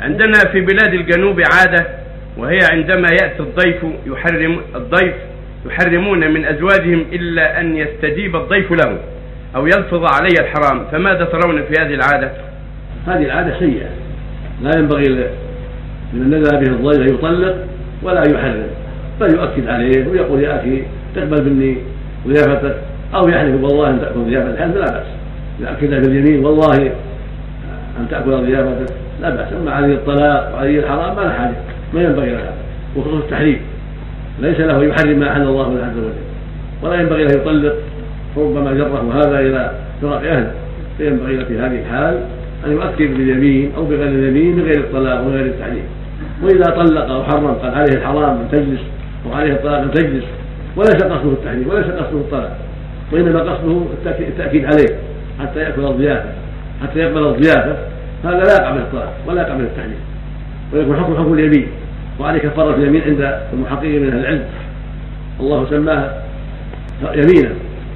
عندنا في بلاد الجنوب عادة وهي عندما يأتي الضيف يحرم الضيف يحرمون من أزواجهم إلا أن يستجيب الضيف له أو يلفظ علي الحرام. فماذا ترون في هذه العادة؟ هذه العادة سيئة. لا ينبغي لمن نزل به الضيف أن يطلق ولا يحرم بل يؤكد عليه ويقول يا أخي تقبل مني ضيافتك أو يحلف والله أن تأكل ضيافة الحلف لا بأس. يؤكد باليمين والله أن تأكل ضيافتك. لا بأس. أما عليه الطلاق وعليه الحرام ما له حاجة ما ينبغي له وخصوص التحريم. ليس له يحرم ما أحل الله له عز وجل ولا ينبغي له يطلق فربما جره هذا إلى فراق أهله. فينبغي له في هذه الحال أن يؤكد باليمين أو بغير اليمين من غير الطلاق وغير التحريم. وإذا طلق أو حرم قال عليه الحرام أن تجلس وعليه الطلاق أن تجلس وليس قصده التحريم وليس قصده الطلاق وإنما قصده التأكيد عليه حتى يأكل الضيافة حتى يقبل الضيافة. هذا لا يقع من الطلاق ولا يقع من التحريم ويكون حكم حكم اليمين. وعليه كفارة اليمين عند المحققين من أهل العلم. الله سماها يمينا.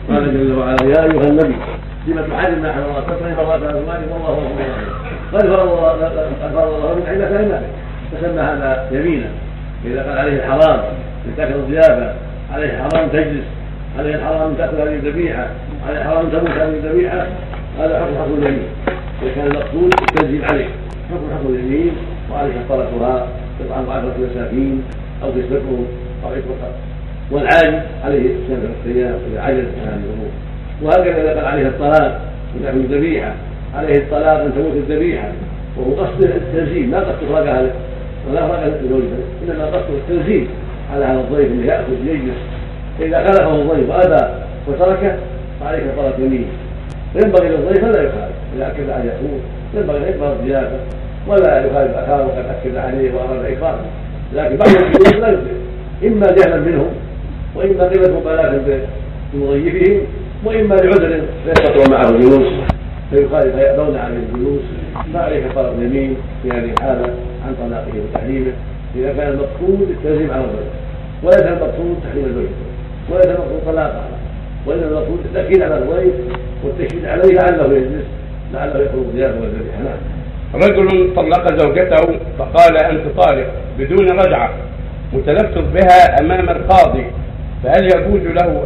قال جل وعلا يا أيها النبي لما تحرم ما أحل الله تكره مرات أزواجك والله غفور قد فرض الله من عندك فإنك فسمى هذا يمينا. إذا قال عليه الحرام أن تأكل الضيافة عليه الحرام تجلس عليه الحرام أن تأكل هذه الذبيحة عليه الحرام تموت هذه الذبيحة هذا حكم حكم اليمين. إذا كان المقصود التنزيل عليه. حكم حكم اليمين وعليه كفارتها تطعم عشرة مساكين أو تسبقهم أو عتق والعاجز عليه سبع الصيام إذا عجز عن هذه الأمور. وهكذا إذا قال عليه الطلاق تأكل الذبيحة. عليه الطلاق أن تموت الذبيحة. وهو قصد التنزيل لا قصد إخراجها ولا إخراج لزوجها إنما قصد التنزيل على هذا الضيف أن يأكل يجلس. فإذا خلفه الضيف وأبى وتركه فعليه كفارة يمين ينبغي للضيف لا يخالف أكد أن يكون ينبغي أن يقبل الضيافة ولا يخالف أخاه وقد أكد عليه وأراد إكرامه لكن بعض الجلوس لا يخالف إما جهلا منهم وإما قلة مبالاة بمضيفهم وإما لعذر لا يستطيع معه الجلوس. فيخالف فيأبون عليه الجلوس. فعليه كفارة يمين في هذه الحالة عن طلاقه وتحريمه. إذا كان المقصود التنزيل على الضيف وليس المقصود تحريم البيت وليس المقصود طلاقها وإنما المقصود التأكيد على الضيف والتشديد عليه لعله يجلس. لعله يخرج ضيافه والذبيحة نعم. رجل طلق زوجته فقال أنت طالق بدون رجعة متلفظ بها أمام القاضي فهل يجوز له